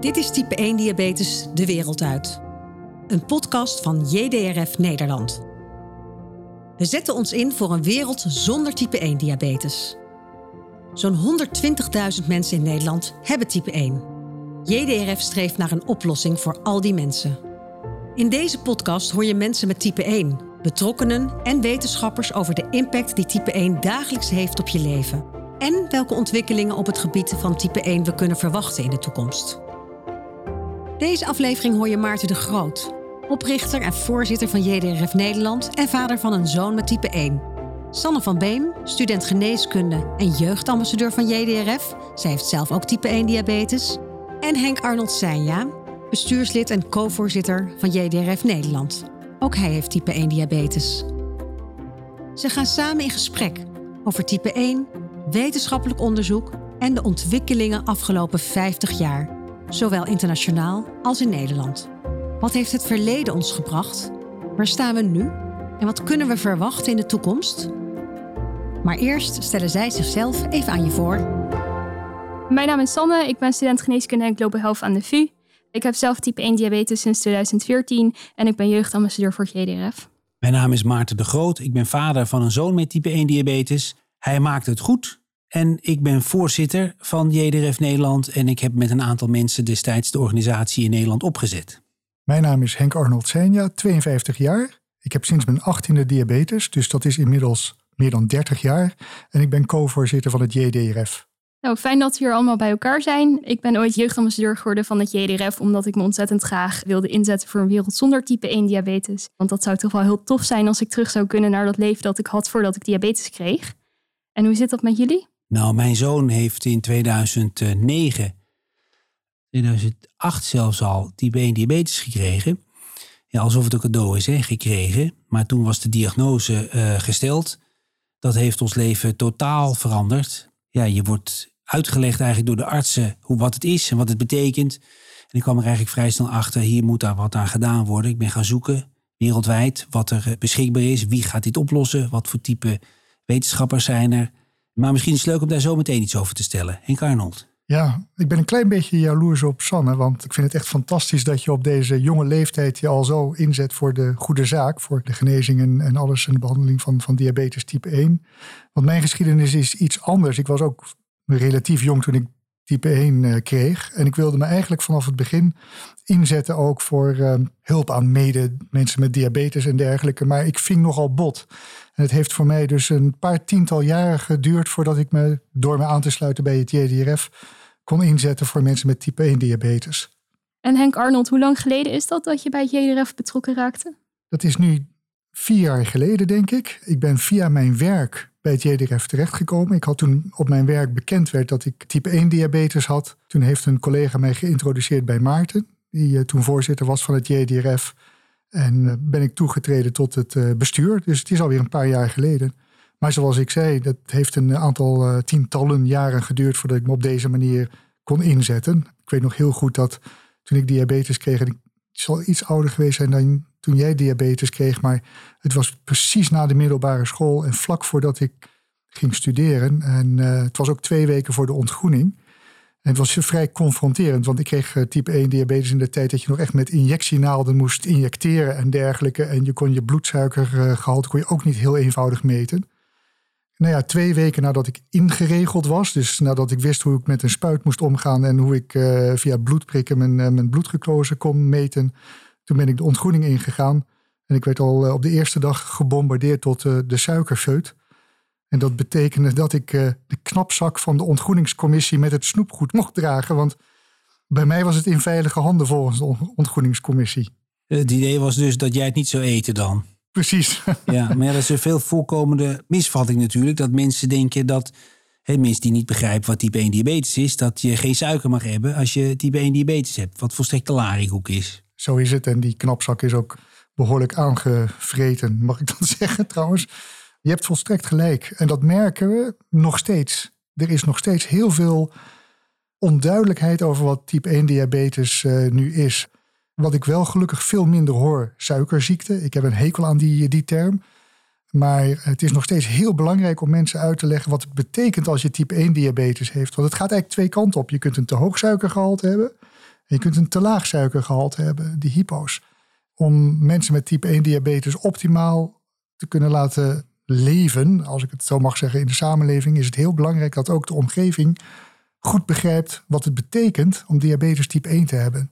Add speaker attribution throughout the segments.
Speaker 1: Dit is type 1 diabetes de wereld uit. Een podcast van JDRF Nederland. We zetten ons in voor een wereld zonder type 1 diabetes. Zo'n 120.000 mensen in Nederland hebben type 1. JDRF streeft naar een oplossing voor al die mensen. In deze podcast hoor je mensen met type 1, betrokkenen en wetenschappers over de impact die type 1 dagelijks heeft op je leven. En welke ontwikkelingen op het gebied van type 1 we kunnen verwachten in de toekomst. Deze aflevering hoor je Maarten de Groot, oprichter en voorzitter van JDRF Nederland en vader van een zoon met type 1. Sanne van Beem, student geneeskunde en jeugdambassadeur van JDRF. Zij heeft zelf ook type 1 diabetes. En Henk Arnold Seinja, bestuurslid en co-voorzitter van JDRF Nederland. Ook hij heeft type 1 diabetes. Ze gaan samen in gesprek over type 1, wetenschappelijk onderzoek en de ontwikkelingen afgelopen 50 jaar, zowel internationaal als in Nederland. Wat heeft het verleden ons gebracht? Waar staan we nu? En wat kunnen we verwachten in de toekomst? Maar eerst stellen zij zichzelf even aan je voor.
Speaker 2: Mijn naam is Sanne, ik ben student geneeskunde en global health aan de VU. Ik heb zelf type 1 diabetes sinds 2014 en ik ben jeugdambassadeur voor GDRF.
Speaker 3: Mijn naam is Maarten de Groot. Ik ben vader van een zoon met type 1 diabetes. Hij maakt het goed. En ik ben voorzitter van JDRF Nederland. En ik heb met een aantal mensen destijds de organisatie in Nederland opgezet.
Speaker 4: Mijn naam is Henk Arnold Senja, 52 jaar. Ik heb sinds mijn 18e diabetes, dus dat is inmiddels meer dan 30 jaar. En ik ben co-voorzitter van het JDRF.
Speaker 2: Nou, fijn dat we hier allemaal bij elkaar zijn. Ik ben ooit jeugdambassadeur geworden van het JDRF, omdat ik me ontzettend graag wilde inzetten voor een wereld zonder type 1 diabetes. Want dat zou toch wel heel tof zijn als ik terug zou kunnen naar dat leven dat ik had voordat ik diabetes kreeg. En hoe zit dat met jullie?
Speaker 3: Nou, mijn zoon heeft in 2009, 2008 zelfs al type 1 diabetes gekregen. Ja, alsof het een cadeau is, hè, gekregen. Maar toen was de diagnose uh, gesteld. Dat heeft ons leven totaal veranderd. Ja, je wordt uitgelegd eigenlijk door de artsen hoe, wat het is en wat het betekent. En ik kwam er eigenlijk vrij snel achter, hier moet daar wat aan gedaan worden. Ik ben gaan zoeken wereldwijd wat er beschikbaar is. Wie gaat dit oplossen? Wat voor type wetenschappers zijn er? Maar misschien is het leuk om daar zo meteen iets over te stellen. Henk Arnold.
Speaker 4: Ja, ik ben een klein beetje jaloers op Sanne. Want ik vind het echt fantastisch dat je op deze jonge leeftijd je al zo inzet voor de goede zaak. Voor de genezing en, alles en de behandeling van, van diabetes type 1. Want mijn geschiedenis is iets anders. Ik was ook relatief jong toen ik type 1 uh, eh, kreeg. En ik wilde me eigenlijk vanaf het begin inzetten ook voor uh, hulp aan mede mensen met diabetes en dergelijke. Maar ik ving nogal bot. En het heeft voor mij dus een paar tiental jaren geduurd voordat ik me door me aan te sluiten bij het JDRF kon inzetten voor mensen met type 1 diabetes.
Speaker 2: En Henk Arnold, hoe lang geleden is dat dat je bij het JDRF betrokken raakte?
Speaker 4: Dat is nu vier jaar geleden, denk ik. Ik ben via mijn werk bij het JDRF terechtgekomen. Ik had toen op mijn werk bekend werd dat ik type 1 diabetes had. Toen heeft een collega mij geïntroduceerd bij Maarten, die eh, toen voorzitter was van het JDRF. En eh, ben ik toegetreden tot het eh, bestuur. Dus het is alweer een paar jaar geleden. Maar zoals ik zei, dat heeft een aantal tientallen jaren geduurd voordat ik me op deze manier kon inzetten. Ik weet nog heel goed dat toen ik diabetes kreeg, en ik zal iets ouder geweest zijn dan toen jij diabetes kreeg, maar het was precies na de middelbare school en vlak voordat ik ging studeren. En uh, het was ook twee weken voor de ontgroening. En het was vrij confronterend, want ik kreeg uh, type 1 diabetes in de tijd dat je nog echt met injectienaalden moest injecteren en dergelijke. En je kon je bloedsuikergehalte kon je ook niet heel eenvoudig meten. Nou ja, twee weken nadat ik ingeregeld was, dus nadat ik wist hoe ik met een spuit moest omgaan en hoe ik uh, via bloedprikken mijn, mijn bloedglucose kon meten, toen ben ik de ontgroening ingegaan. En ik werd al eh, op de eerste dag gebombardeerd tot uh, de suikerfeut. En dat betekende dat ik uh, de knapzak van de ontgroeningscommissie met het snoepgoed mocht dragen. Want bij mij was het in veilige handen volgens de ontgroeningscommissie.
Speaker 3: Het idee was dus dat jij het niet zou eten dan?
Speaker 4: Precies.
Speaker 3: Ja, maar ja, dat is een veel voorkomende misvatting natuurlijk. Dat mensen denken dat, hè, mensen die niet begrijpen wat type 1 diabetes is, dat je geen suiker mag hebben als je type 1 diabetes hebt. Wat volstrekt de larikoek is.
Speaker 4: Zo is het. En die knapzak is ook behoorlijk aangevreten, mag ik dan zeggen trouwens. Je hebt volstrekt gelijk. En dat merken we nog steeds. Er is nog steeds heel veel onduidelijkheid over wat type 1 diabetes uh, nu is. Wat ik wel gelukkig veel minder hoor, suikerziekte. Ik heb een hekel aan die, die term. Maar het is nog steeds heel belangrijk om mensen uit te leggen wat het betekent als je type 1 diabetes heeft. Want het gaat eigenlijk twee kanten op. Je kunt een te hoog suikergehalte hebben. Je kunt een te laag suikergehalte hebben, die hypo's. Om mensen met type 1 diabetes optimaal te kunnen laten leven, als ik het zo mag zeggen, in de samenleving, is het heel belangrijk dat ook de omgeving goed begrijpt wat het betekent om diabetes type 1 te hebben.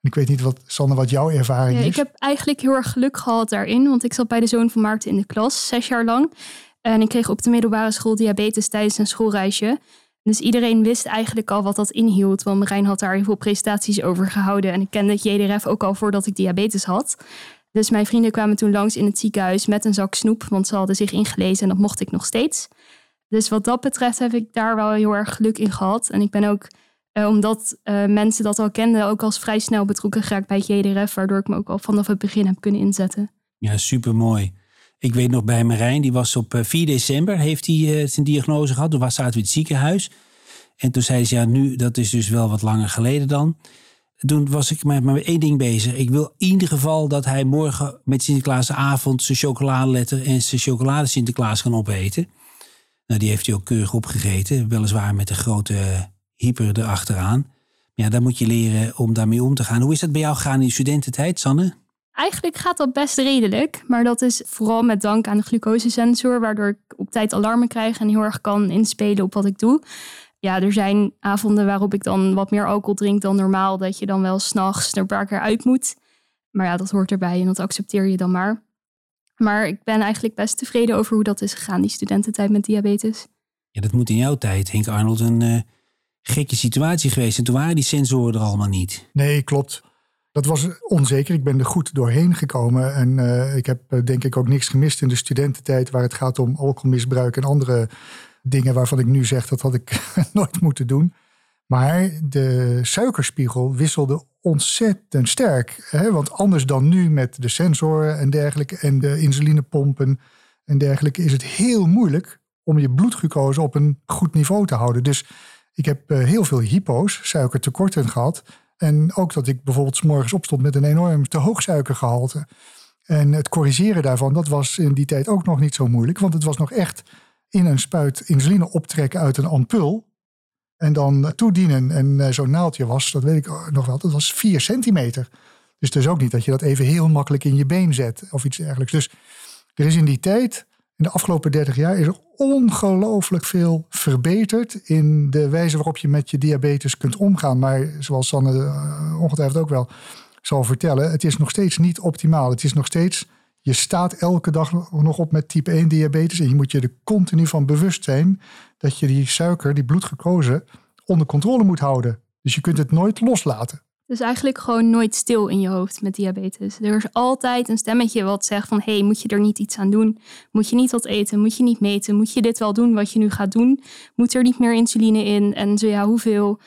Speaker 4: Ik weet niet wat, Sanne, wat jouw ervaring
Speaker 2: ja,
Speaker 4: is.
Speaker 2: Ik heb eigenlijk heel erg geluk gehad daarin, want ik zat bij de zoon van Maarten in de klas, zes jaar lang. En ik kreeg op de middelbare school diabetes tijdens een schoolreisje. Dus iedereen wist eigenlijk al wat dat inhield, want Marijn had daar heel veel presentaties over gehouden. En ik kende het JDRF ook al voordat ik diabetes had. Dus mijn vrienden kwamen toen langs in het ziekenhuis met een zak snoep, want ze hadden zich ingelezen en dat mocht ik nog steeds. Dus wat dat betreft heb ik daar wel heel erg geluk in gehad. En ik ben ook, eh, omdat eh, mensen dat al kenden, ook als vrij snel betrokken geraakt bij JDRF, waardoor ik me ook al vanaf het begin heb kunnen inzetten.
Speaker 3: Ja, supermooi. Ik weet nog bij Marijn, die was op 4 december, heeft hij zijn diagnose gehad. Toen was zaten we het ziekenhuis. En toen zei ze, ja, nu, dat is dus wel wat langer geleden dan. Toen was ik met, met één ding bezig. Ik wil in ieder geval dat hij morgen met Sinterklaasavond zijn chocoladeletter en zijn chocolade Sinterklaas kan opeten. Nou, die heeft hij ook keurig opgegeten. Weliswaar met een grote hyper erachteraan. Ja, daar moet je leren om daarmee om te gaan. Hoe is dat bij jou gegaan in studententijd, Sanne?
Speaker 2: Eigenlijk gaat dat best redelijk, maar dat is vooral met dank aan de glucosesensor, waardoor ik op tijd alarmen krijg en heel erg kan inspelen op wat ik doe. Ja, er zijn avonden waarop ik dan wat meer alcohol drink dan normaal, dat je dan wel s'nachts er een paar keer uit moet. Maar ja, dat hoort erbij en dat accepteer je dan maar. Maar ik ben eigenlijk best tevreden over hoe dat is gegaan, die studententijd met diabetes.
Speaker 3: Ja, dat moet in jouw tijd, Henk Arnold, een uh, gekke situatie geweest. En toen waren die sensoren er allemaal niet.
Speaker 4: Nee, klopt. Dat was onzeker. Ik ben er goed doorheen gekomen. En uh, ik heb uh, denk ik ook niks gemist in de studententijd waar het gaat om alcoholmisbruik en andere dingen waarvan ik nu zeg dat had ik nooit moeten doen. Maar de suikerspiegel wisselde ontzettend sterk. Hè? Want anders dan nu met de sensoren en dergelijke en de insulinepompen en dergelijke is het heel moeilijk om je bloedglucose op een goed niveau te houden. Dus ik heb uh, heel veel hypo's, suikertekorten gehad. En ook dat ik bijvoorbeeld s morgens opstond met een enorm te hoog suikergehalte. En het corrigeren daarvan, dat was in die tijd ook nog niet zo moeilijk. Want het was nog echt in een spuit insuline optrekken uit een ampul. En dan toedienen. En uh, zo'n naaldje was, dat weet ik nog wel, dat was 4 centimeter. Dus is ook niet dat je dat even heel makkelijk in je been zet of iets dergelijks. Dus er is in die tijd, in de afgelopen 30 jaar, is er ongelooflijk veel verbeterd in de wijze waarop je met je diabetes kunt omgaan. Maar zoals Sanne uh, ongetwijfeld ook wel zal vertellen, het is nog steeds niet optimaal. Het is nog steeds, je staat elke dag nog op met type 1 diabetes en je moet je er continu van bewust zijn dat je die suiker, die bloedglucose, onder controle moet houden. Dus je kunt het nooit loslaten.
Speaker 2: Dus eigenlijk gewoon nooit stil in je hoofd met diabetes. Er is altijd een stemmetje wat zegt van... hé, hey, moet je er niet iets aan doen? Moet je niet wat eten? Moet je niet meten? Moet je dit wel doen wat je nu gaat doen? Moet er niet meer insuline in? En zo ja, hoeveel?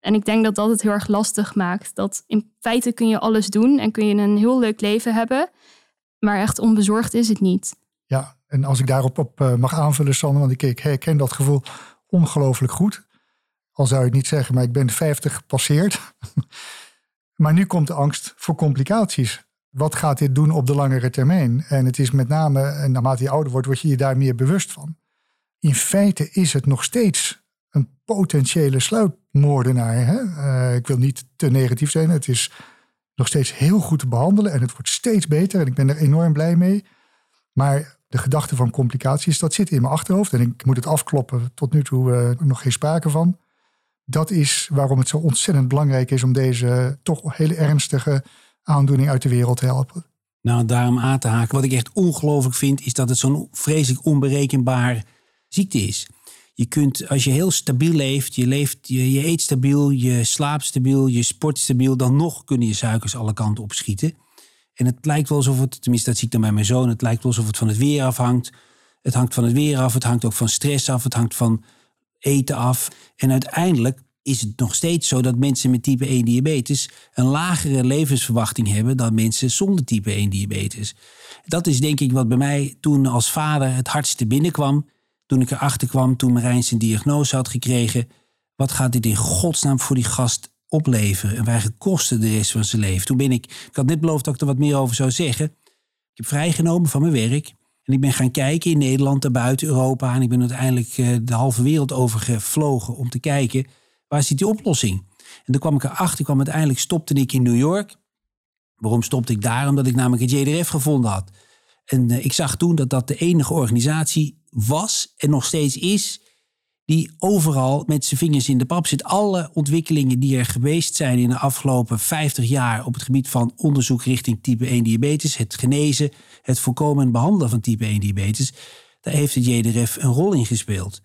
Speaker 2: En ik denk dat dat het heel erg lastig maakt. Dat in feite kun je alles doen en kun je een heel leuk leven hebben... maar echt onbezorgd is het niet.
Speaker 4: Ja, en als ik daarop op mag aanvullen, Sanne... want ik, herken dat gevoel ongelooflijk goed... Al zou ik niet zeggen, maar ik ben 50 gepasseerd. maar nu komt de angst voor complicaties. Wat gaat dit doen op de langere termijn? En het is met name, en naarmate je ouder wordt, word je je daar meer bewust van. In feite is het nog steeds een potentiële sluipmoordenaar. Hè? Uh, ik wil niet te negatief zijn. Het is nog steeds heel goed te behandelen en het wordt steeds beter. En ik ben er enorm blij mee. Maar de gedachte van complicaties, dat zit in mijn achterhoofd. En ik moet het afkloppen. Tot nu toe uh, nog geen sprake van dat is waarom het zo ontzettend belangrijk is om deze toch hele ernstige aandoening uit de wereld te helpen.
Speaker 3: Nou, daarom aan te haken. Wat ik echt ongelooflijk vind, is dat het zo'n vreselijk onberekenbaar ziekte is. Je kunt, als je heel stabiel leeft, je, leeft je, eet stabiel, je slaapt stabiel, je sport stabiel, dan nog kunnen je suikers alle kanten opschieten. En het lijkt wel alsof het, tenminste dat zie ik dan bij mijn zoon, het lijkt wel alsof het van het weer afhangt. Het hangt van het weer af, het hangt ook van stress af, het hangt van eten af. En uiteindelijk is het nog steeds zo dat mensen met type 1 diabetes een lagere levensverwachting hebben dan mensen zonder type 1 diabetes. Dat is denk ik wat bij mij toen als vader het hardste binnenkwam. Toen ik erachter kwam, toen Marijn zijn diagnose had gekregen. Wat gaat dit in godsnaam voor die gast opleveren? En wij gekosten de rest van zijn leven. Toen ben ik, ik had net beloofd dat ik er wat meer over zou zeggen. Ik heb vrijgenomen van mijn werk. En ik ben gaan kijken in Nederland en buiten Europa. En ik ben uiteindelijk de halve wereld over gevlogen om te kijken waar zit die oplossing. En toen kwam ik erachter, kwam uiteindelijk stopte ik in New York. Waarom stopte ik daar? Omdat ik namelijk het JDRF gevonden had. En ik zag toen dat dat de enige organisatie was en nog steeds is die overal met zijn vingers in de pap zit. Alle ontwikkelingen die er geweest zijn in de afgelopen 50 jaar op het gebied van onderzoek richting type 1 diabetes, het genezen, het voorkomen en behandelen van type 1 diabetes, daar heeft het JDRF een rol in gespeeld.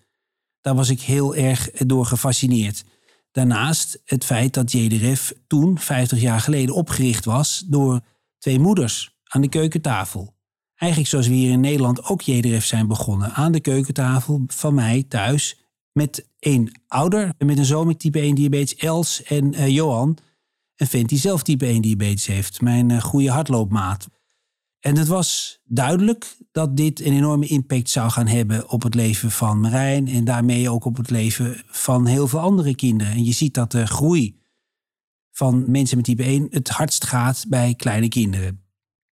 Speaker 3: Daar was ik heel erg door gefascineerd. Daarnaast het feit dat JDRF toen, 50 jaar geleden, opgericht was door twee moeders aan de keukentafel. Eigenlijk zoals we hier in Nederland ook JDRF zijn begonnen. Aan de keukentafel van mij thuis met één ouder met een zoon met type 1 diabetes, Els en uh, Johan. Een vent die zelf type 1 diabetes heeft, mijn uh, goede hardloopmaat. En het was duidelijk dat dit een enorme impact zou gaan hebben op het leven van Marijn en daarmee ook op het leven van heel veel andere kinderen. En je ziet dat de groei van mensen met type 1 het hardst gaat bij kleine kinderen.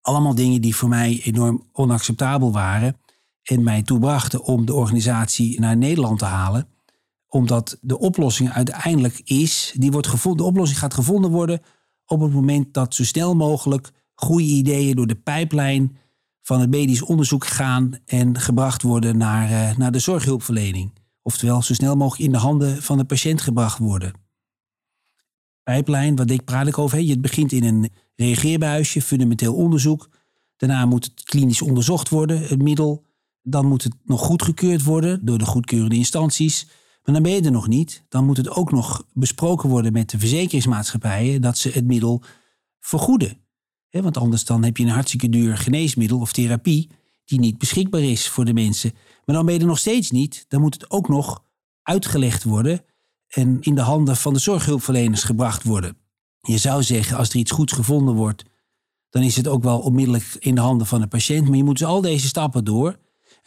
Speaker 3: Allemaal dingen die voor mij enorm onacceptabel waren en mij toebrachten om de organisatie naar Nederland te halen. Omdat de oplossing uiteindelijk is, die wordt gevonden, de oplossing gaat gevonden worden op het moment dat zo snel mogelijk goede ideeën door de pijplijn van het medisch onderzoek gaan en gebracht worden naar, uh, naar de zorghulpverlening. Oftewel, zo snel mogelijk in de handen van de patiënt gebracht worden. Pijplijn, wat ik praat ik over? Het begint in een reageerbuisje, fundamenteel onderzoek. Daarna moet het klinisch onderzocht worden, het middel. Dan moet het nog goedgekeurd worden door de goedkeurende instanties. Maar dan ben je er nog niet. Dan moet het ook nog besproken worden met de verzekeringsmaatschappijen dat ze het middel vergoeden. want anders dan heb je een hartstikke duur geneesmiddel of therapie die niet beschikbaar is voor de mensen. Maar dan ben je er nog steeds niet. Dan moet het ook nog uitgelegd worden en in de handen van de zorghulpverleners gebracht worden. Je zou zeggen, als er iets goeds gevonden wordt, dan is het ook wel onmiddellijk in de handen van de patiënt. Maar je moet dus al deze stappen door.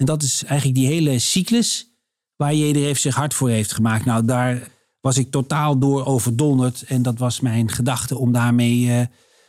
Speaker 3: En dat is eigenlijk die hele cyclus waar heeft zich hard voor heeft gemaakt. Nou, daar was ik totaal door overdonderd. En dat was mijn gedachte om daarmee uh,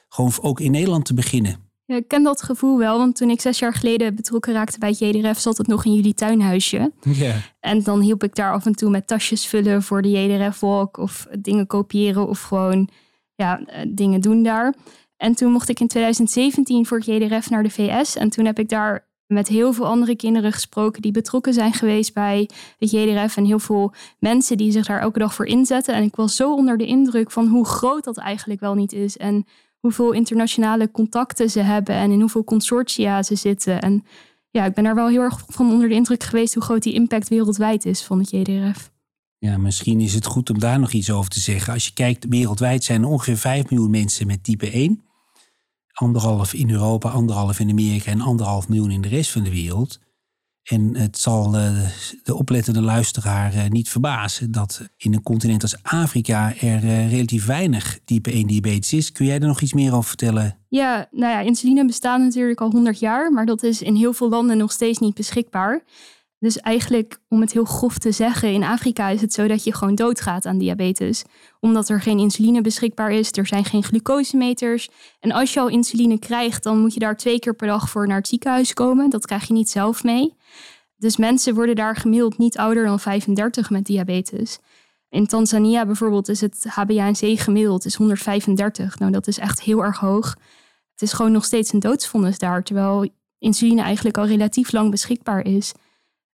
Speaker 3: gewoon ook in Nederland te beginnen.
Speaker 2: Ja, ik ken dat gevoel wel, want toen ik zes jaar geleden betrokken raakte bij het JDRF, zat het nog in jullie tuinhuisje.
Speaker 3: Ja.
Speaker 2: En dan hielp ik daar af en toe met tasjes vullen voor de JDRF-walk of dingen kopiëren of gewoon ja, eh, dingen doen daar. En toen mocht ik in 2017 voor het JDRF naar de VS en toen heb ik daar met heel veel andere kinderen gesproken die betrokken zijn geweest bij het JDRF. En heel veel mensen die zich daar elke dag voor inzetten. En ik was zo onder de indruk van hoe groot dat eigenlijk wel niet is. En hoeveel internationale contacten ze hebben en in hoeveel consortia ze zitten. En ja, ik ben daar wel heel erg van onder de indruk geweest hoe groot die impact wereldwijd is van het JDRF.
Speaker 3: Ja, misschien is het goed om daar nog iets over te zeggen. Als je kijkt, wereldwijd zijn er ongeveer 5 miljoen mensen met type 1 anderhalf in Europa, anderhalf in Amerika en anderhalf miljoen in de rest van de wereld. En het zal eh, de oplettende luisteraar eh, niet verbazen dat in een continent als Afrika er eh, relatief weinig type 1 diabetes is. Kun jij er nog iets meer over vertellen?
Speaker 2: Ja, nou ja, insuline bestaat natuurlijk al 100 jaar, maar dat is in heel veel landen nog steeds niet beschikbaar. Dus eigenlijk, om het heel grof te zeggen, in Afrika is het zo dat je gewoon doodgaat aan diabetes. Omdat er geen insuline beschikbaar is, er zijn geen glucosemeters. En als je al insuline krijgt, dan moet je daar twee keer per dag voor naar het ziekenhuis komen. Dat krijg je niet zelf mee. Dus mensen worden daar gemiddeld niet ouder dan 35 met diabetes. In Tanzania bijvoorbeeld is het HbA1c gemiddeld is 135. Nou, dat is echt heel erg hoog. Het is gewoon nog steeds een doodsvonnis daar, terwijl insuline eigenlijk al relatief lang beschikbaar is.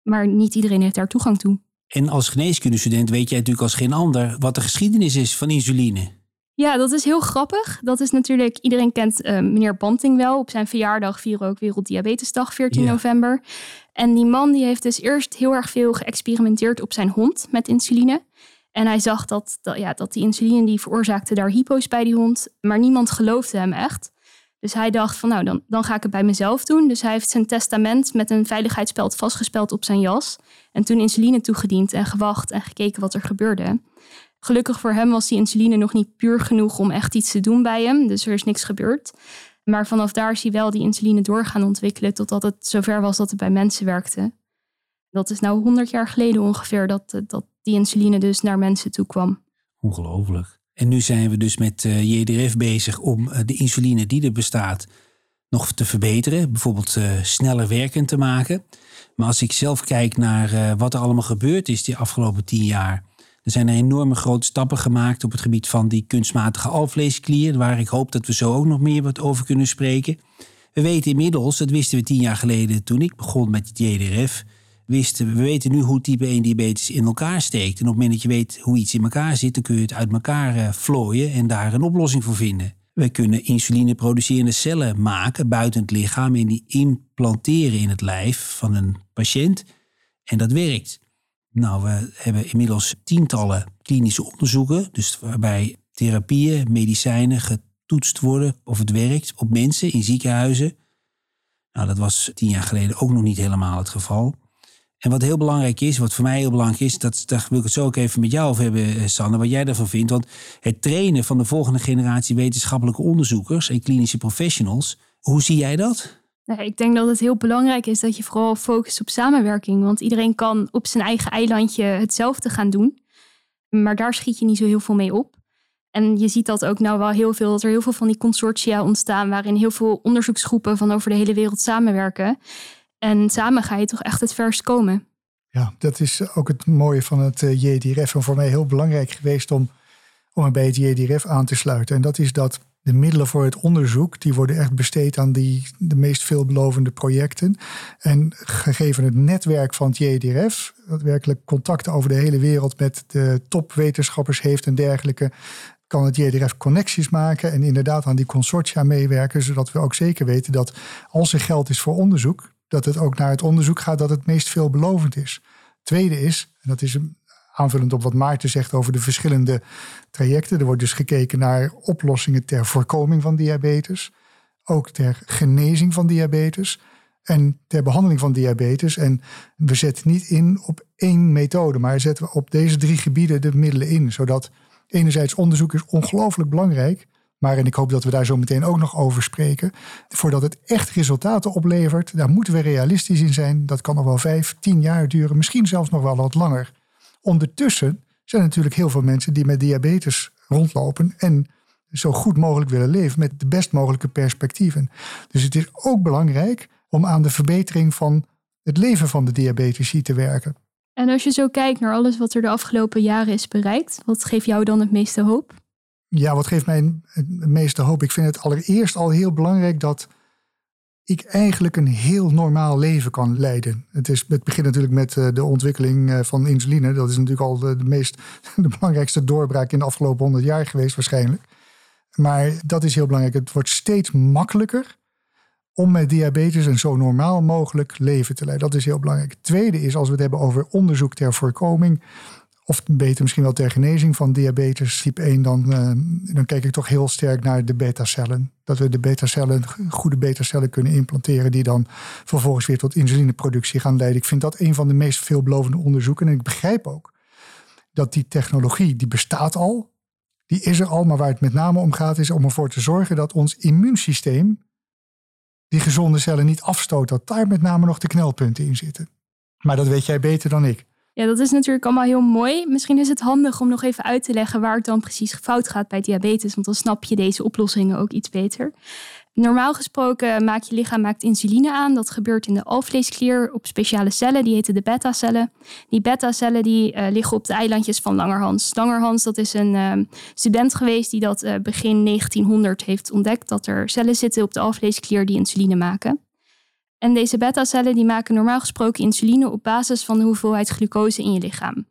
Speaker 2: Maar niet iedereen heeft daar toegang toe.
Speaker 3: En als geneeskundestudent weet jij natuurlijk als geen ander wat de geschiedenis is van insuline.
Speaker 2: Ja, dat is heel grappig. Dat is natuurlijk, iedereen kent uh, meneer Banting wel. Op zijn verjaardag vieren we ook Werelddiabetesdag, 14 november. En die man die heeft dus eerst heel erg veel geëxperimenteerd op zijn hond met insuline. En hij zag dat, dat, ja, dat die insuline die veroorzaakte daar hypo's bij die hond. Maar niemand geloofde hem echt. Dus hij dacht van nou, dan, dan ga ik het bij mezelf doen. Dus hij heeft zijn testament met een veiligheidsspeld vastgespeld op zijn jas. En toen insuline toegediend en gewacht en gekeken wat er gebeurde. Gelukkig voor hem was die insuline nog niet puur genoeg om echt iets te doen bij hem. Dus er is niks gebeurd. Maar vanaf daar is hij wel die insuline door gaan ontwikkelen totdat het zover was dat het bij mensen werkte. Dat is nou 100 jaar geleden ongeveer dat, dat die insuline dus naar mensen toe kwam.
Speaker 3: Ongelooflijk. En nu zijn we dus met eh, JDRF bezig om uh, de insuline die er bestaat nog te verbeteren. Bijvoorbeeld uh, sneller werkend te maken. Maar als ik zelf kijk naar wat er allemaal gebeurd is die afgelopen tien jaar. Er zijn er enorme grote stappen gemaakt op het gebied van die kunstmatige alvleesklier, waar ik hoop dat we zo ook nog meer wat over kunnen spreken. We weten inmiddels, dat wisten we tien jaar geleden toen ik begon met het JDRF, wisten, we weten nu hoe type 1 diabetes in elkaar steekt. En op het moment dat je weet hoe iets in elkaar zit, dan kun je het uit elkaar uh, vlooien en daar een oplossing voor vinden. We kunnen insulineproducerende cellen maken buiten het lichaam en die implanteren in het lijf van een patiënt. En dat werkt. Nou, we hebben inmiddels tientallen klinische onderzoeken, dus waarbij therapieën, medicijnen getoetst worden of het werkt op mensen in ziekenhuizen. Nou, dat was tien jaar geleden ook nog niet helemaal het geval. En wat heel belangrijk is, wat voor mij heel belangrijk is, dat, daar wil ik het zo ook even met jou over hebben, eh, Sanne, wat jij daarvan vindt. Want het trainen van de volgende generatie wetenschappelijke onderzoekers en klinische professionals, hoe zie jij dat?
Speaker 2: Nou, ik denk dat het heel belangrijk is dat je vooral focust op samenwerking. Want iedereen kan op zijn eigen eilandje hetzelfde gaan doen. Maar daar schiet je niet zo heel veel mee op. En je ziet dat ook nou wel heel veel, dat er heel veel van die consortia ontstaan, waarin heel veel onderzoeksgroepen van over de hele wereld samenwerken. En samen ga je toch echt het verst komen.
Speaker 4: Ja, dat is ook het mooie van het eh, JDRF. En voor mij heel belangrijk geweest om, om bij het JDRF aan te sluiten. En dat is dat de middelen voor het onderzoek, die worden echt besteed aan die, de meest veelbelovende projecten. En gegeven het netwerk van het JDRF, dat werkelijk contacten over de hele wereld met de topwetenschappers heeft en dergelijke, kan het JDRF connecties maken en inderdaad aan die consortia meewerken, zodat we ook zeker weten dat als er geld is voor onderzoek, dat het ook naar het onderzoek gaat dat het meest veelbelovend is. Tweede is, en dat is aanvullend op wat Maarten zegt over de verschillende trajecten. Er wordt dus gekeken naar oplossingen ter voorkoming van diabetes, ook ter genezing van diabetes en ter behandeling van diabetes. En we zetten niet in op één methode, maar zetten we op deze drie gebieden de middelen in, zodat enerzijds onderzoek is ongelooflijk belangrijk maar, en ik hoop dat we daar zo meteen ook nog over spreken, voordat het echt resultaten oplevert, daar moeten we realistisch in zijn. Dat kan nog wel vijf, tien jaar duren, misschien zelfs nog wel wat langer. Ondertussen zijn er natuurlijk heel veel mensen die met diabetes rondlopen en zo goed mogelijk willen leven met de best mogelijke perspectieven. Dus het is ook belangrijk om aan de verbetering van het leven van de diabetici te werken.
Speaker 2: En als je zo kijkt naar alles wat er de afgelopen jaren is bereikt, wat geeft jou dan het meeste hoop?
Speaker 4: Ja, wat geeft mij het meeste hoop? Ik vind het allereerst al heel belangrijk dat ik eigenlijk een heel normaal leven kan leiden. Het, is, het begint natuurlijk met eh, de ontwikkeling eh, van insuline. Dat is natuurlijk al de, meest, de belangrijkste doorbraak in de afgelopen honderd jaar geweest waarschijnlijk. Maar dat is heel belangrijk. Het wordt steeds makkelijker om met diabetes een zo normaal mogelijk leven te leiden. Dat is heel belangrijk. Tweede is, als we het hebben over onderzoek ter voorkoming, of beter misschien wel ter genezing van diabetes type 1, dan, uh, dan kijk ik toch heel sterk naar de beta-cellen. Dat we de beta-cellen, goede beta-cellen kunnen implanteren, die dan vervolgens weer tot insulineproductie gaan leiden. Ik vind dat een van de meest veelbelovende onderzoeken. En ik begrijp ook dat die technologie, die bestaat al, die is er al, maar waar het met name om gaat, is om ervoor te zorgen dat ons immuunsysteem die gezonde cellen niet afstoot, dat daar met name nog de knelpunten in zitten. Maar dat weet jij beter dan ik.
Speaker 2: Ja, dat is natuurlijk allemaal heel mooi. Misschien is het handig om nog even uit te leggen waar het dan precies fout gaat bij diabetes, want dan snap je deze oplossingen ook iets beter. Normaal gesproken maakt je lichaam maakt insuline aan. Dat gebeurt in de alvleesklier op speciale cellen, die heten de beta-cellen. Die beta-cellen die, uh, liggen op de eilandjes van Langerhans. Langerhans dat is een uh, student geweest die dat uh, begin 1900 heeft ontdekt, dat er cellen zitten op de alvleesklier die insuline maken. En deze beta-cellen die maken normaal gesproken insuline op basis van de hoeveelheid glucose in je lichaam.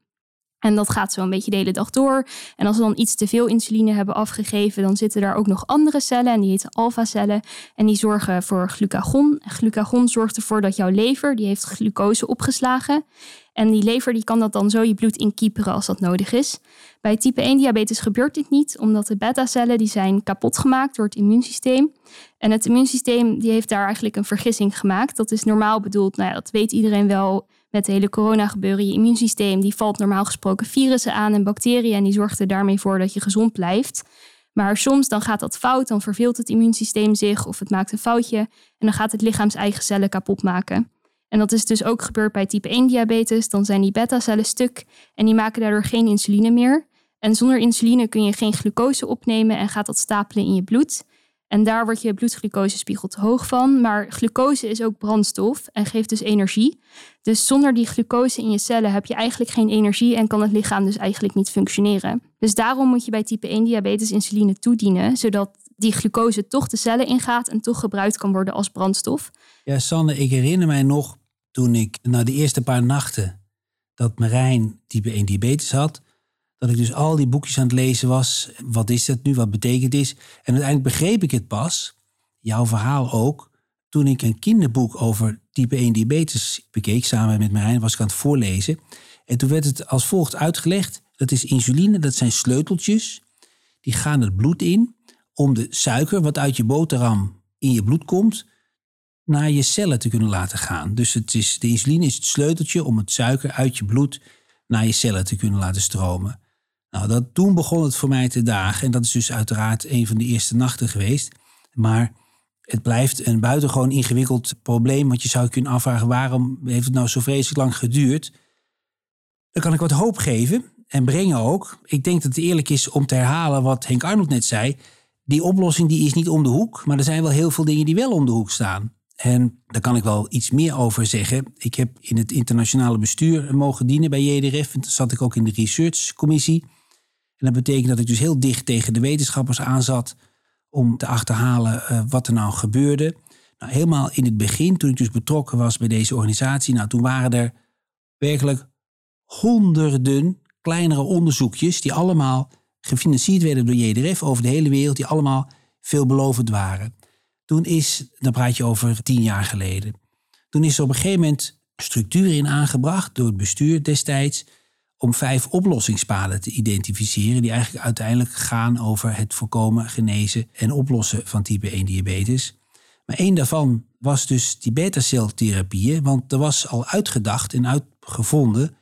Speaker 2: En dat gaat zo een beetje de hele dag door. En als we dan iets te veel insuline hebben afgegeven, dan zitten daar ook nog andere cellen en die heten alfa-cellen. En die zorgen voor glucagon. En glucagon zorgt ervoor dat jouw lever, die heeft glucose opgeslagen. En die lever die kan dat dan zo je bloed inkieperen als dat nodig is. Bij type 1 diabetes gebeurt dit niet, omdat de beta-cellen die zijn kapot gemaakt door het immuunsysteem. En het immuunsysteem die heeft daar eigenlijk een vergissing gemaakt. Dat is normaal bedoeld, nou ja, dat weet iedereen wel met de hele corona gebeuren. Je immuunsysteem die valt normaal gesproken virussen aan en bacteriën en die zorgt er daarmee voor dat je gezond blijft. Maar soms dan gaat dat fout, dan verveelt het immuunsysteem zich of het maakt een foutje en dan gaat het lichaams eigen cellen kapot maken. En dat is dus ook gebeurd bij type 1 diabetes. Dan zijn die beta-cellen stuk en die maken daardoor geen insuline meer. En zonder insuline kun je geen glucose opnemen en gaat dat stapelen in je bloed. En daar wordt je bloedglucosespiegel te hoog van. Maar glucose is ook brandstof en geeft dus energie. Dus zonder die glucose in je cellen heb je eigenlijk geen energie en kan het lichaam dus eigenlijk niet functioneren. Dus daarom moet je bij type 1 diabetes insuline toedienen, zodat die glucose toch de cellen ingaat en toch gebruikt kan worden als brandstof.
Speaker 3: Ja, Sanne, ik herinner mij nog toen ik na de eerste paar nachten dat Marijn type 1 diabetes had, dat ik dus al die boekjes aan het lezen was. Wat is dat nu? Wat betekent dit? En uiteindelijk begreep ik het pas, jouw verhaal ook, toen ik een kinderboek over type 1 diabetes bekeek, samen met Marijn, was ik aan het voorlezen. En toen werd het als volgt uitgelegd. Dat is insuline, dat zijn sleuteltjes. Die gaan het bloed in om de suiker wat uit je boterham in je bloed komt, naar je cellen te kunnen laten gaan. Dus het is, de insuline is het sleuteltje om het suiker uit je bloed naar je cellen te kunnen laten stromen. Nou, dat, toen begon het voor mij te dagen. En dat is dus uiteraard een van de eerste nachten geweest. Maar het blijft een buitengewoon ingewikkeld probleem. Want je zou kunnen afvragen, waarom heeft het nou zo vreselijk lang geduurd? Dan kan ik wat hoop geven en brengen ook. Ik denk dat het eerlijk is om te herhalen wat Henk Arnold net zei. Die oplossing die is niet om de hoek, maar er zijn wel heel veel dingen die wel om de hoek staan. En daar kan ik wel iets meer over zeggen. Ik heb in het internationale bestuur mogen dienen bij JDRF. En toen zat ik ook in de researchcommissie. En dat betekent dat ik dus heel dicht tegen de wetenschappers aan zat om te achterhalen uh, wat er nou gebeurde. Nou, helemaal in het begin, toen ik dus betrokken was bij deze organisatie, nou, toen waren er werkelijk honderden kleinere onderzoekjes die allemaal gefinancierd werden door JDRF over de hele wereld, die allemaal veelbelovend waren. Toen is, dan praat je over tien jaar geleden, toen is er op een gegeven moment structuur in aangebracht door het bestuur destijds om vijf oplossingspaden te identificeren die eigenlijk uiteindelijk gaan over het voorkomen, genezen en oplossen van type 1 diabetes. Maar één daarvan was dus die beta-celtherapieën, want er was al uitgedacht en uitgevonden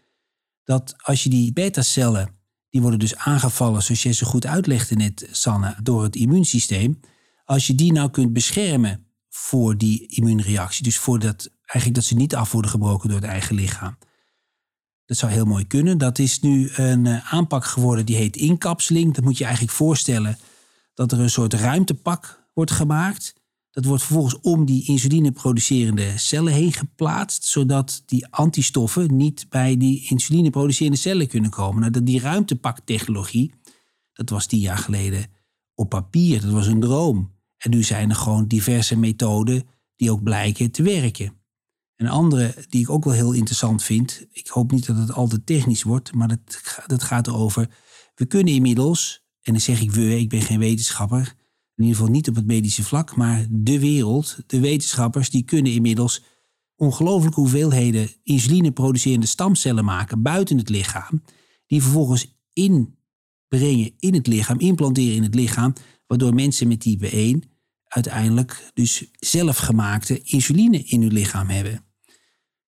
Speaker 3: dat als je die beta-cellen, die worden dus aangevallen, zoals je zo goed uitlegde net, Sanne, door het immuunsysteem, als je die nou kunt beschermen voor die immuunreactie, dus voordat eigenlijk dat ze niet af worden gebroken door het eigen lichaam, dat zou heel mooi kunnen. Dat is nu een eh, aanpak geworden die heet inkapseling. Dat moet je eigenlijk voorstellen dat er een soort ruimtepak wordt gemaakt. Dat wordt vervolgens om die insulineproducerende cellen heen geplaatst, zodat die antistoffen niet bij die insulineproducerende cellen kunnen komen. Nou, die ruimtepaktechnologie, dat was tien jaar geleden op papier, dat was een droom. En nu zijn er gewoon diverse methoden die ook blijken te werken. Een andere die ik ook wel heel interessant vind, ik hoop niet dat het al te technisch wordt, maar dat, dat gaat erover. We kunnen inmiddels, en dan zeg ik we, ik ben geen wetenschapper, in ieder geval niet op het medische vlak, maar de wereld, de wetenschappers, die kunnen inmiddels ongelooflijke hoeveelheden insulineproducerende stamcellen maken buiten het lichaam, die vervolgens inbrengen in het lichaam, implanteren in het lichaam, waardoor mensen met type 1 uiteindelijk dus zelfgemaakte insuline in hun lichaam hebben.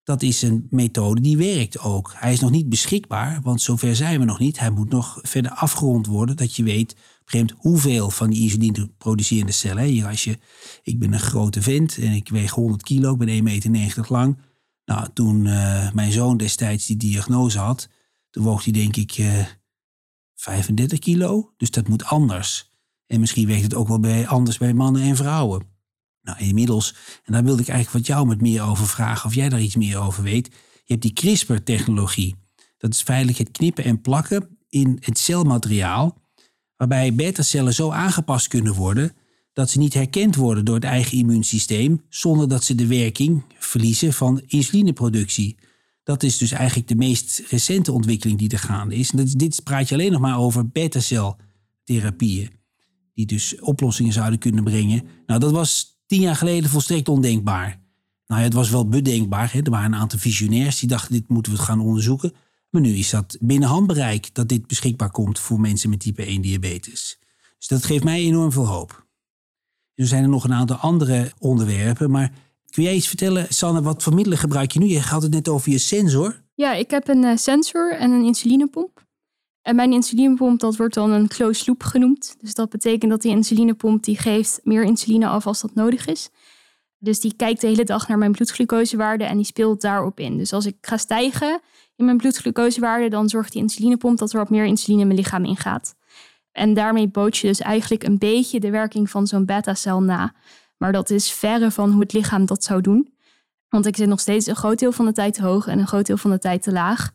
Speaker 3: Dat is een methode die werkt ook. Hij is nog niet beschikbaar, want zover zijn we nog niet. Hij moet nog verder afgerond worden, dat je weet op hoeveel van die insuline producerende cellen. Als je, ik ben een grote vent en ik weeg 100 kilo, ik ben 1,90 meter lang. Nou, toen uh, mijn zoon destijds die diagnose had, toen woog hij denk ik uh, eh, 35 kilo. Dus dat moet anders. En misschien weegt het ook wel bij, anders bij mannen en vrouwen. Nou, inmiddels, en daar wilde ik eigenlijk wat jou met meer over vragen, of jij daar iets meer over weet. Je hebt die CRISPR-technologie. Dat is feitelijk het knippen en plakken in het celmateriaal, waarbij beta-cellen zo aangepast kunnen worden dat ze niet herkend worden door het eigen immuunsysteem, zonder dat ze de werking verliezen van insulineproductie. Dat is dus eigenlijk de meest recente ontwikkeling die er gaande is. En dit praat je alleen nog maar over beta-celtherapieën die dus oplossingen zouden kunnen brengen. Nou, dat was tien jaar geleden volstrekt ondenkbaar. Nou ja, het was wel bedenkbaar. Hè? Er waren een aantal visionairs die dachten, dit moeten we gaan onderzoeken. Maar nu is dat binnen handbereik dat dit beschikbaar komt voor mensen met type 1 diabetes. Dus dat geeft mij enorm veel hoop. Er zijn er nog een aantal andere onderwerpen, maar kun jij iets vertellen, Sanne, wat voor middelen gebruik je nu? Je had het net over je sensor.
Speaker 2: Ja, ik heb een eh, sensor en een insulinepomp. En mijn insulinepomp, dat wordt dan een closed loop genoemd. Dus dat betekent dat die insulinepomp die geeft meer insuline af als dat nodig is. Dus die kijkt de hele dag naar mijn bloedglucosewaarde en die speelt daarop in. Dus als ik ga stijgen in mijn bloedglucosewaarde, dan zorgt die insulinepomp dat er wat meer insuline in mijn lichaam ingaat. En daarmee boot je dus eigenlijk een beetje de werking van zo'n beta-cel na. Maar dat is verre van hoe het lichaam dat zou doen. Want ik zit nog steeds een groot deel van de tijd te hoog en een groot deel van de tijd te laag.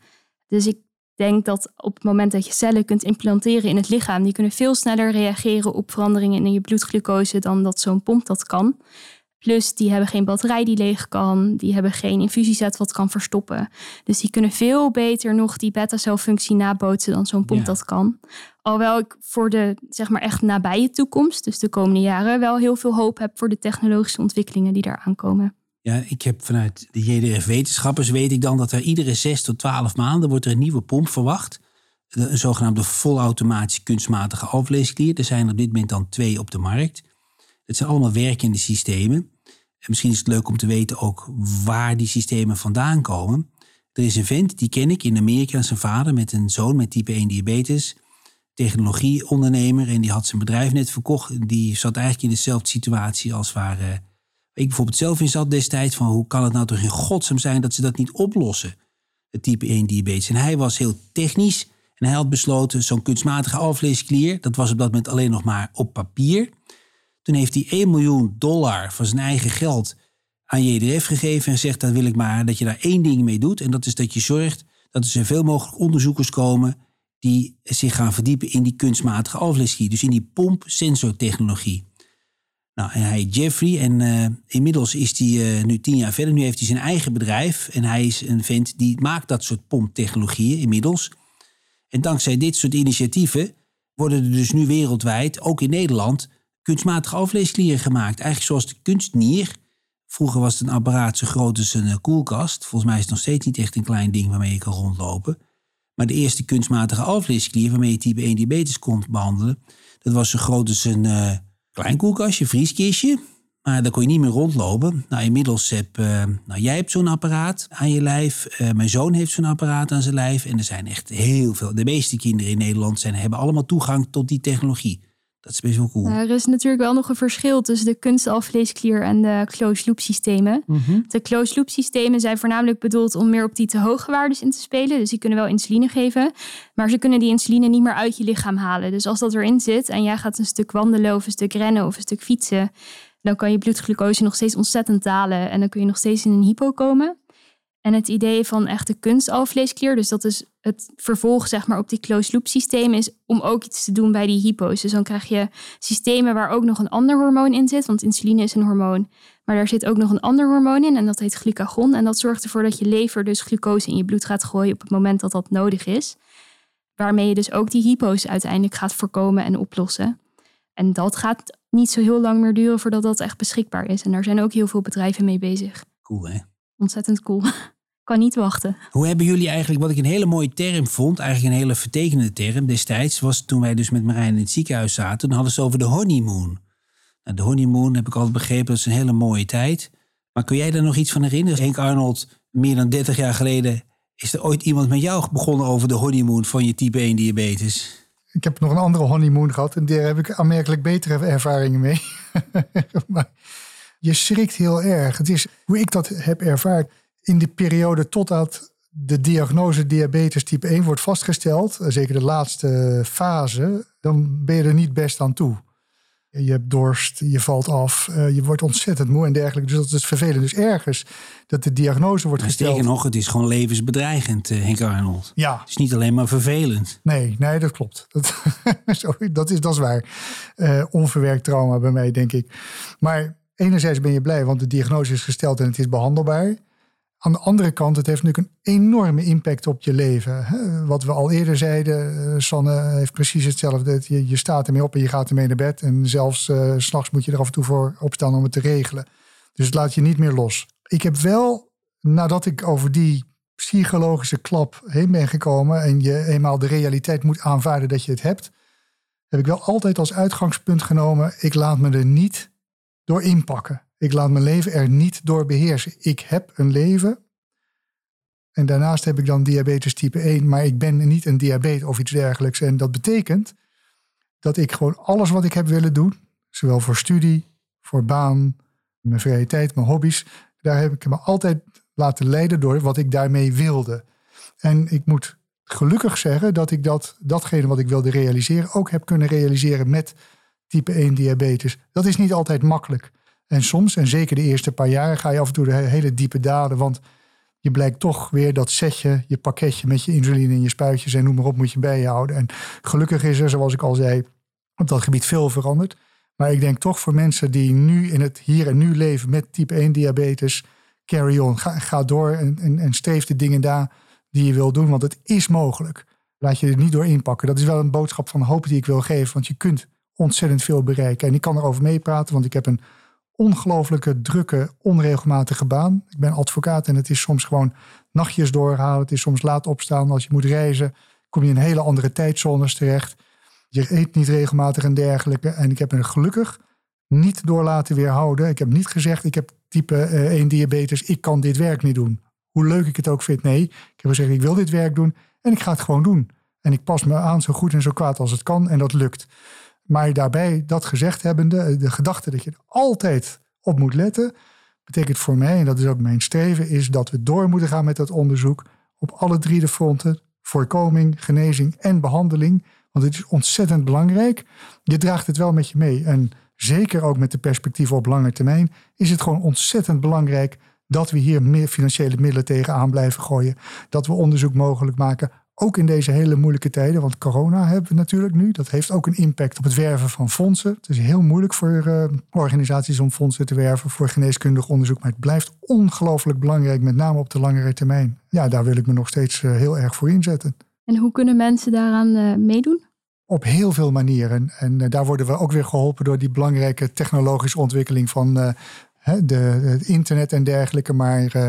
Speaker 2: Dus ik denk dat op het moment dat je cellen kunt implanteren in het lichaam, die kunnen veel sneller reageren op veranderingen in je bloedglucose dan dat zo'n pomp dat kan. Plus, die hebben geen batterij die leeg kan. Die hebben geen infusiezet wat kan verstoppen. Dus die kunnen veel beter nog die beta-celfunctie nabootsen dan zo'n pomp dat kan. Alhoewel ik voor de zeg maar echt nabije toekomst, dus de komende jaren, wel heel veel hoop heb voor de technologische ontwikkelingen die daar aankomen.
Speaker 3: Ja, ik heb vanuit de JDRF-wetenschappers weet ik dan dat er iedere 6 tot 12 maanden wordt er een nieuwe pomp verwacht. Een zogenaamde volautomatische kunstmatige alvleesklier. Er zijn op dit moment dan twee op de markt. Het zijn allemaal werkende systemen. En misschien is het leuk om te weten ook waar die systemen vandaan komen. Er is een vent, die ken ik in Amerika, zijn vader met een zoon met type 1 diabetes. Technologieondernemer en die had zijn bedrijf net verkocht. Die zat eigenlijk in dezelfde situatie als waar uh, ik bijvoorbeeld zelf in zat destijds. Van hoe kan het nou toch in godsnaam zijn dat ze dat niet oplossen? Het type 1 diabetes. En hij was heel technisch. En hij had besloten, zo'n kunstmatige alvleesklier, dat was op dat moment alleen nog maar op papier. Toen heeft hij 1 miljoen dollar van zijn eigen geld aan JDF gegeven en zegt: dan wil ik maar dat je daar één ding mee doet. En dat is dat je zorgt dat er zoveel mogelijk onderzoekers komen die zich gaan verdiepen in die kunstmatige alvleesklier. Dus in die pompsensortechnologie. Nou, en hij Jeffrey en uh, inmiddels is hij uh, nu tien jaar verder. Nu heeft hij zijn eigen bedrijf en hij is een vent die maakt dat soort pomptechnologieën inmiddels. En dankzij dit soort initiatieven worden er dus nu wereldwijd, ook in Nederland, kunstmatige alvleesklieren gemaakt. Eigenlijk zoals de kunstnier. Vroeger was het een apparaat zo groot als een eh, koelkast. Volgens mij is het nog steeds niet echt een klein ding waarmee je kan rondlopen. Maar de eerste kunstmatige alvleesklier waarmee je type 1 diabetes kon behandelen, dat was zo groot als een klein koelkastje, vrieskistje. Maar daar kon je niet meer rondlopen. Nou, inmiddels heb uh, nou, jij hebt zo'n apparaat aan je lijf. Uh, mijn zoon heeft zo'n apparaat aan zijn lijf. En er zijn echt heel veel. De meeste kinderen in Nederland zijn, hebben allemaal toegang tot die technologie. Dat is best wel cool.
Speaker 2: Er is natuurlijk wel nog een verschil tussen de kunstalvleesklier en de closed loop systemen.
Speaker 3: Mhm.
Speaker 2: De closed loop systemen zijn voornamelijk bedoeld om meer op die te hoge waarden in te spelen. Dus die kunnen wel insuline geven, maar ze kunnen die insuline niet meer uit je lichaam halen. Dus als dat erin zit en jij gaat een stuk wandelen of een stuk rennen of een stuk fietsen, dan kan je bloedglucose nog steeds ontzettend dalen en dan kun je nog steeds in een hypo komen. En het idee van echte kunstalvleesklier, dus dat is het vervolg zeg maar, op die closed loop systeem, is om ook iets te doen bij die hypo's. Dus dan krijg je systemen waar ook nog een ander hormoon in zit, want insuline is een hormoon. Maar daar zit ook nog een ander hormoon in en dat heet glucagon. En dat zorgt ervoor dat je lever dus glucose in je bloed gaat gooien op het moment dat dat nodig is. Waarmee je dus ook die hypo's uiteindelijk gaat voorkomen en oplossen. En dat gaat niet zo heel lang meer duren voordat dat echt beschikbaar is. En daar zijn ook heel veel bedrijven mee bezig.
Speaker 3: Cool hè?
Speaker 2: Ontzettend cool. Kan niet wachten.
Speaker 3: Hoe hebben jullie eigenlijk, wat ik een hele mooie term vond, eigenlijk een hele vertekende term destijds, was toen wij dus met Marijn in het ziekenhuis zaten, toen hadden ze over de honeymoon. Nou, de honeymoon heb ik altijd begrepen, dat is een hele mooie tijd. Maar kun jij daar nog iets van herinneren? Henk Arnold, meer dan 30 jaar geleden, is er ooit iemand met jou begonnen over de honeymoon van je type 1 diabetes?
Speaker 4: Ik heb nog een andere honeymoon gehad en daar heb ik aanmerkelijk betere ervaringen mee. maar je schrikt heel erg. Het is hoe ik dat heb ervaren in de periode totdat de diagnose diabetes type 1 wordt vastgesteld, eh, zeker de laatste fase, dan ben je er niet best aan toe. Je hebt dorst, je valt af, eh, je wordt ontzettend moe en dergelijke. Dus dat is vervelend. Dus ergens dat de diagnose wordt gesteld.
Speaker 3: Sterker nog, het is gewoon levensbedreigend, eh, Henk Arnold.
Speaker 4: Ja.
Speaker 3: Het is niet alleen maar vervelend.
Speaker 4: Nee, nee, dat klopt. Dat, sorry, dat, is, dat is waar. onverwerkt trauma bij mij, denk ik. Maar enerzijds ben je blij, want de diagnose is gesteld en het is behandelbaar. Aan de andere kant, het heeft natuurlijk een enorme impact op je leven. Wat we al eerder zeiden, eh, Sanne heeft precies hetzelfde. Je, staat ermee op en je gaat ermee naar bed. En zelfs uh, s'nachts moet je er af en toe voor opstaan om het te regelen. Dus het laat je niet meer los. Ik heb wel, nadat ik over die psychologische klap heen ben gekomen... en je eenmaal de realiteit moet aanvaarden dat je het hebt... heb ik wel altijd als uitgangspunt genomen... ik laat me er niet door inpakken. Ik laat mijn leven er niet door beheersen. Ik heb een leven. En daarnaast heb ik dan diabetes type 1, maar ik ben niet een diabetes of iets dergelijks. En dat betekent dat ik gewoon alles wat ik heb willen doen, zowel voor studie, voor baan, mijn vrije tijd, mijn hobby's, daar heb ik me altijd laten leiden door wat ik daarmee wilde. En ik moet gelukkig zeggen dat ik dat, datgene wat ik wilde realiseren ook heb kunnen realiseren met type 1 diabetes. Dat is niet altijd makkelijk. En soms, en zeker de eerste paar jaren, ga je af en toe de hele diepe dalen. Want je blijkt toch weer dat setje, je pakketje met je insuline en je spuitjes en noem maar op, moet je bij je houden. En gelukkig is er, zoals ik al zei, op dat gebied veel veranderd. Maar ik denk toch voor mensen die nu in het hier en nu leven met type 1 diabetes, carry on. Ga, ga door en, en, en streef de dingen daar die je wil doen, want het is mogelijk. Laat je er niet door inpakken. Dat is wel een boodschap van hoop die ik wil geven, want je kunt ontzettend veel bereiken. En ik kan erover meepraten, want ik heb een ongelooflijke, drukke, onregelmatige baan. Ik ben advocaat en het is soms gewoon nachtjes doorhalen. Het is soms laat opstaan. Als je moet reizen, kom je in hele andere tijdzones terecht. Je eet niet regelmatig en dergelijke. En ik heb me gelukkig niet door laten weerhouden. Ik heb niet gezegd, ik heb type 1 eh, diabetes, ik kan dit werk niet doen. Hoe leuk ik het ook vind, nee. Ik heb gezegd, ik wil dit werk doen en ik ga het gewoon doen. En ik pas me aan zo goed en zo kwaad als het kan en dat lukt. Maar daarbij dat gezegd hebbende, de gedachte dat je er altijd op moet letten, betekent voor mij, en dat is ook mijn streven, is dat we door moeten gaan met dat onderzoek op alle drie de fronten. Voorkoming, genezing en behandeling. Want het is ontzettend belangrijk. Je draagt het wel met je mee. En zeker ook met de perspectieven op lange termijn, is het gewoon ontzettend belangrijk dat we hier meer financiële middelen tegenaan blijven gooien. Dat we onderzoek mogelijk maken. Ook in deze hele moeilijke tijden, want corona hebben we natuurlijk nu. Dat heeft ook een impact op het werven van fondsen. Het is heel moeilijk voor uh, organisaties om fondsen te werven voor geneeskundig onderzoek. Maar het blijft ongelooflijk belangrijk, met name op de langere termijn. Ja, daar wil ik me nog steeds uh, heel erg voor inzetten.
Speaker 2: En hoe kunnen mensen daaraan uh, meedoen?
Speaker 4: Op heel veel manieren. En daar worden we ook weer geholpen door die belangrijke technologische ontwikkeling van de, het internet en dergelijke. Maar uh,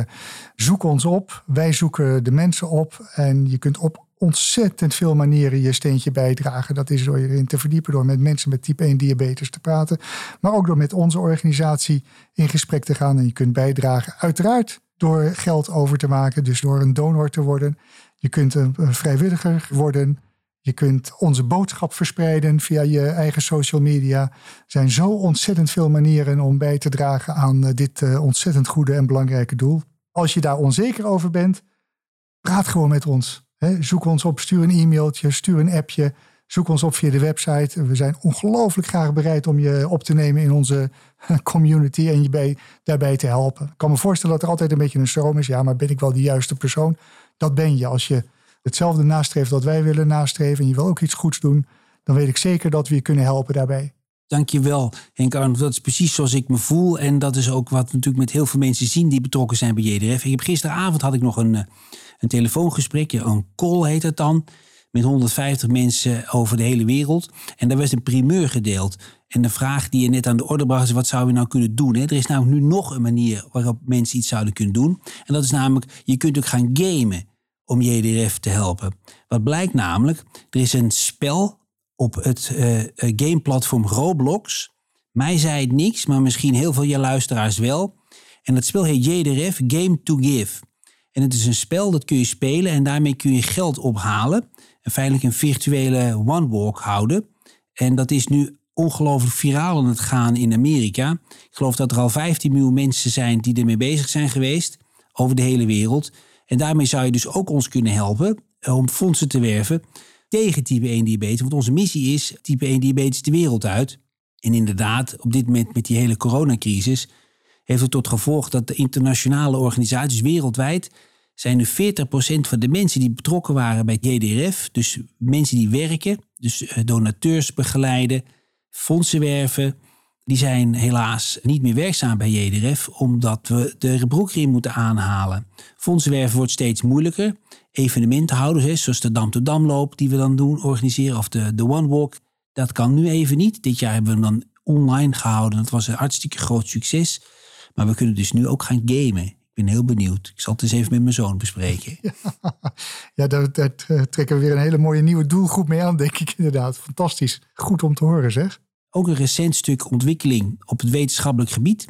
Speaker 4: zoek ons op. Wij zoeken de mensen op. En je kunt op ontzettend veel manieren je steentje bijdragen. Dat is door je erin te verdiepen, door met mensen met type 1 diabetes te praten. Maar ook door met onze organisatie in gesprek te gaan. En je kunt bijdragen, uiteraard door geld over te maken. Dus door een donor te worden. Je kunt een vrijwilliger worden. Je kunt onze boodschap verspreiden via je eigen social media. Er zijn zo ontzettend veel manieren om bij te dragen aan eh, dit eh, ontzettend goede en belangrijke doel. Als je daar onzeker over bent, praat gewoon met ons. Zoek ons op, stuur een e-mailtje, stuur een appje. Zoek ons op via de website. We zijn ongelooflijk graag bereid om je op te nemen in onze community en je bij, daarbij te helpen. Ik kan me voorstellen dat er altijd een beetje een stroom is. Ja, maar ben ik wel de juiste persoon? Dat ben je als je hetzelfde nastreeft dat wij willen nastreven en je wil ook iets goeds doen, dan weet ik zeker dat we je kunnen helpen daarbij.
Speaker 3: Dankjewel Henk Arnold. Dat is precies zoals ik me voel. En dat is ook wat we natuurlijk met heel veel mensen zien die betrokken zijn bij JDRF. Ik heb, gisteravond had ik nog een, eh, een telefoongesprek, een call heet het dan. Met 150 mensen over de hele wereld. En daar werd een primeur gedeeld. En de vraag die je net aan de orde bracht is: wat zouden we nou kunnen doen? Er is namelijk nu nog een manier waarop mensen iets zouden kunnen doen. En dat is namelijk: je kunt ook gaan gamen om JDRF te helpen. Wat blijkt namelijk, er is een spel op het uh, gameplatform Roblox. Mij zei het niks, maar misschien heel veel je luisteraars wel. En dat spel heet JDRF Game to Give. En het is een spel dat kun je spelen en daarmee kun je geld ophalen. En feitelijk een virtuele one-walk houden. En dat is nu ongelooflijk viraal aan het gaan in Amerika. Ik geloof dat er al 15 miljoen mensen zijn die ermee bezig zijn geweest over de hele wereld. En daarmee zou je dus ook ons kunnen helpen eh, om fondsen te werven tegen type 1 diabetes. Want onze missie is type 1 diabetes de wereld uit. En inderdaad, op dit moment met die hele coronacrisis heeft het tot gevolg dat de internationale organisaties wereldwijd zijn nu 40% van de mensen die betrokken waren bij JDRF, dus mensen die werken, dus eh, donateurs begeleiden, fondsen werven, die zijn helaas niet meer werkzaam bij JDRF, omdat we de broekriem moeten aanhalen. Fondsenwerven wordt steeds moeilijker. Evenementenhouders, zoals de Dam to Damloop die we dan doen, organiseren, of de, de One Walk, dat kan nu even niet. Dit jaar hebben we hem dan online gehouden. Dat was een hartstikke groot succes. Maar we kunnen dus nu ook gaan gamen. Ik ben heel benieuwd. Ik zal het eens even met mijn zoon bespreken.
Speaker 4: Ja, daar, daar trekken we weer een hele mooie nieuwe doelgroep mee aan, denk ik inderdaad. Fantastisch. Goed om te horen, zeg
Speaker 3: ook een recent stuk ontwikkeling op het wetenschappelijk gebied.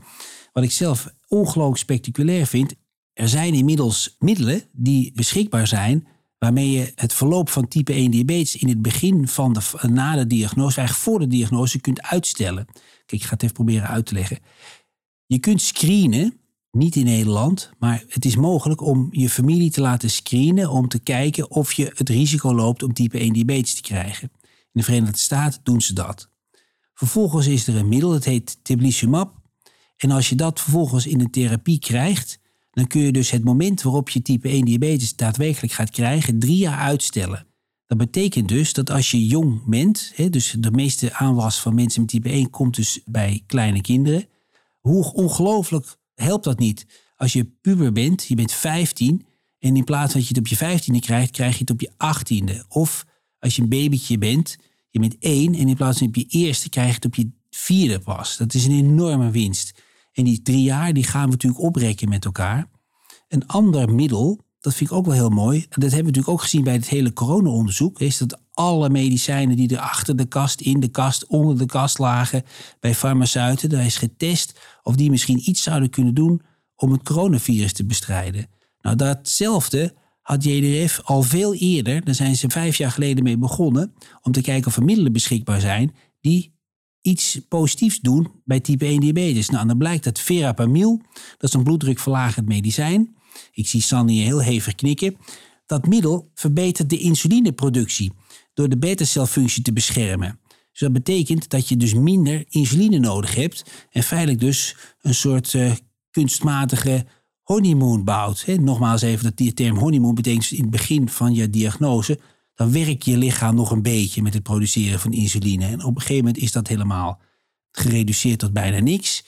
Speaker 3: Wat ik zelf ongelooflijk spectaculair vind. Er zijn inmiddels middelen die beschikbaar zijn. waarmee je het verloop van type 1 diabetes in het begin van de, na de diagnose, eigenlijk voor de diagnose, kunt uitstellen. Kijk, ik ga het even proberen uit te leggen. Je kunt screenen niet in Nederland, maar het is mogelijk om je familie te laten screenen om te kijken of je het risico loopt om type 1 diabetes te krijgen. In de Verenigde Staten doen ze dat. Vervolgens is er een middel, dat heet tiblisumab. En als je dat vervolgens in een therapie krijgt, dan kun je dus het moment waarop je type 1 diabetes daadwerkelijk gaat krijgen, drie jaar uitstellen. Dat betekent dus dat als je jong bent, dus de meeste aanwas van mensen met type 1 komt dus bij kleine kinderen. Hoe ongelooflijk helpt dat niet? Als je puber bent, je bent 15 en in plaats dat je het op je 15e krijgt, krijg je het op je 18e. Of als je een babytje bent, je bent één en in plaats van op je eerste krijg je het op je vierde pas. Dat is een enorme winst. En die drie jaar die gaan we natuurlijk oprekken met elkaar. Een ander middel, dat vind ik ook wel heel mooi. En dat hebben we natuurlijk ook gezien bij het hele corona-onderzoek. Is dat alle medicijnen die er achter de kast, in de kast, onder de kast lagen bij farmaceuten, daar is getest of die misschien iets zouden kunnen doen om het coronavirus te bestrijden. Nou, datzelfde had JDRF al veel eerder, daar zijn ze vijf jaar geleden mee begonnen, om te kijken of er middelen beschikbaar zijn die iets positiefs doen bij type 1 diabetes. Nou, dan blijkt dat verapamil, dat is een bloeddrukverlagend medicijn. Ik zie Sandy heel hevig knikken. Dat middel verbetert de insulineproductie door de beta-celfunctie te beschermen. Dus dat betekent dat je dus minder insuline nodig hebt en feitelijk dus een soort uh, kunstmatige honeymoon bouwt. nogmaals even, dat die term honeymoon betekent dus in het begin van je diagnose, dan werkt je lichaam nog een beetje met het produceren van insuline. En op een gegeven moment is dat helemaal gereduceerd tot bijna niks.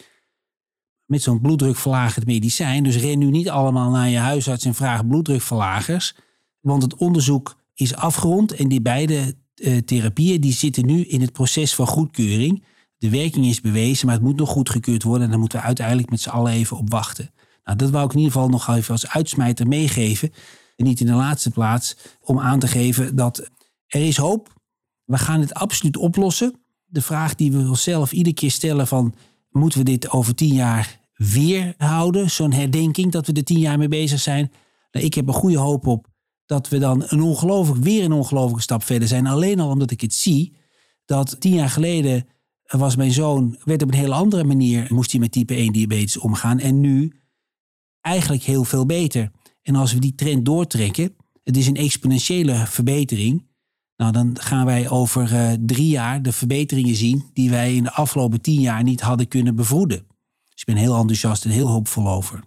Speaker 3: Met zo'n bloeddrukverlagend medicijn. Dus ren nu niet allemaal naar je huisarts en vraag bloeddrukverlagers. Want het onderzoek is afgerond en die beide uh, therapieën die zitten nu in het proces van goedkeuring. De werking is bewezen, maar het moet nog goedgekeurd worden. En daar moeten we uiteindelijk met z'n allen even op wachten. Nou, dat wou ik in ieder geval nog even als uitsmijter meegeven. En niet in de laatste plaats om aan te geven dat er is hoop. We gaan het absoluut oplossen. De vraag die we onszelf iedere keer stellen van... moeten we dit over tien jaar weer houden? Zo'n herdenking dat we er tien jaar mee bezig zijn. Nou, ik heb een goede hoop op dat we dan een ongelooflijk, weer een ongelooflijke stap verder zijn. Alleen al omdat ik het zie dat tien jaar geleden was mijn zoon, werd op een hele andere manier, moest hij met type 1 diabetes omgaan. En nu eigenlijk heel veel beter. En als we die trend doortrekken, het is een exponentiële verbetering. Nou, dan gaan wij over uh, drie jaar de verbeteringen zien die wij in de afgelopen tien jaar niet hadden kunnen bevroeden. Dus ik ben heel enthousiast en heel hoopvol over.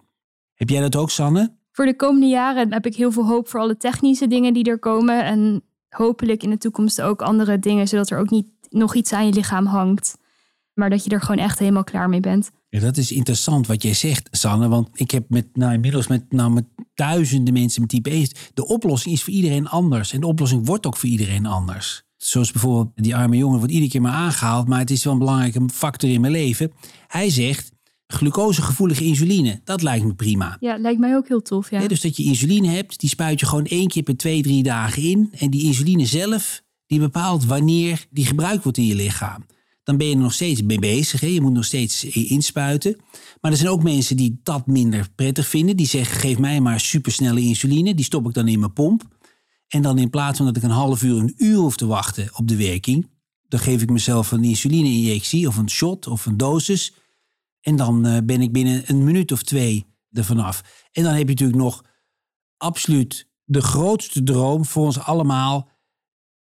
Speaker 3: Heb jij dat ook, Sanne?
Speaker 2: Voor de komende jaren heb ik heel veel hoop voor alle technische dingen die er komen. En hopelijk in de toekomst ook andere dingen, zodat er ook niet nog iets aan je lichaam hangt. Maar dat je er gewoon echt helemaal klaar mee bent.
Speaker 3: Ja, dat is interessant wat jij zegt, Sanne. Want ik heb met, nou, inmiddels met, nou, met duizenden mensen met type 1. De oplossing is voor iedereen anders. En de oplossing wordt ook voor iedereen anders. Zoals bijvoorbeeld die arme jongen wordt iedere keer maar aangehaald. Maar het is wel een belangrijke factor in mijn leven. Hij zegt, glucosegevoelige insuline, dat lijkt me prima.
Speaker 2: Ja, lijkt mij ook heel tof, ja.
Speaker 3: dus dat je insuline hebt, die spuit je gewoon één keer per twee, drie dagen in. En die insuline zelf, die bepaalt wanneer die gebruikt wordt in je lichaam dan ben je er nog steeds mee bezig. Je moet nog steeds inspuiten. Maar er zijn ook mensen die dat minder prettig vinden. Die zeggen, geef mij maar supersnelle insuline. Die stop ik dan in mijn pomp. En dan in plaats van dat ik een half uur, een uur hoef te wachten op de werking... dan geef ik mezelf een insuline-injectie of een shot of een dosis. En dan eh, ben ik binnen een minuut of twee er vanaf. En dan heb je natuurlijk nog absoluut de grootste droom voor ons allemaal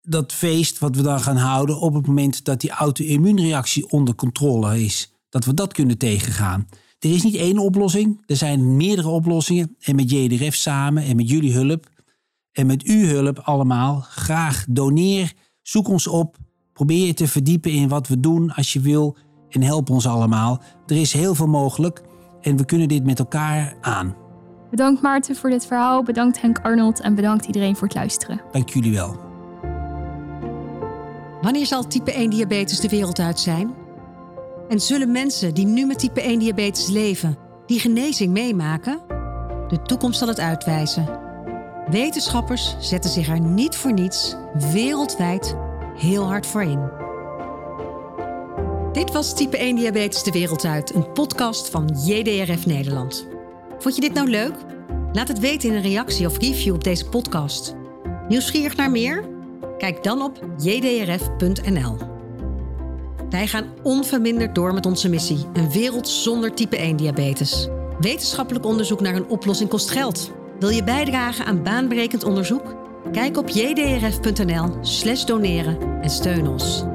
Speaker 3: dat feest wat we dan gaan houden op het moment dat die auto-immuunreactie onder controle is. Dat we dat kunnen tegengaan. Er is niet één oplossing, er zijn meerdere oplossingen. En met JDRF samen en met jullie hulp en met uw hulp allemaal, graag doneer, zoek ons op, probeer je te verdiepen in wat we doen als je wil en help ons allemaal. Er is heel veel mogelijk en we kunnen dit met elkaar aan.
Speaker 2: Bedankt Maarten voor dit verhaal, bedankt Henk Arnold en bedankt iedereen voor het luisteren.
Speaker 3: Dank jullie wel.
Speaker 1: Wanneer zal type 1 diabetes de wereld uit zijn? En zullen mensen die nu met type 1 diabetes leven, die genezing meemaken? De toekomst zal het uitwijzen. Wetenschappers zetten zich er niet voor niets wereldwijd heel hard voor in. Dit was Type 1 Diabetes de Wereld Uit, een podcast van JDRF Nederland. Vond je dit nou leuk? Laat het weten in een reactie of review op deze podcast. Nieuwsgierig naar meer? Kijk dan op jdrf.nl. Wij gaan onverminderd door met onze missie: een wereld zonder type 1 diabetes. Wetenschappelijk onderzoek naar een oplossing kost geld. Wil je bijdragen aan baanbrekend onderzoek? Kijk op jdrf.nl/doneren en steun ons.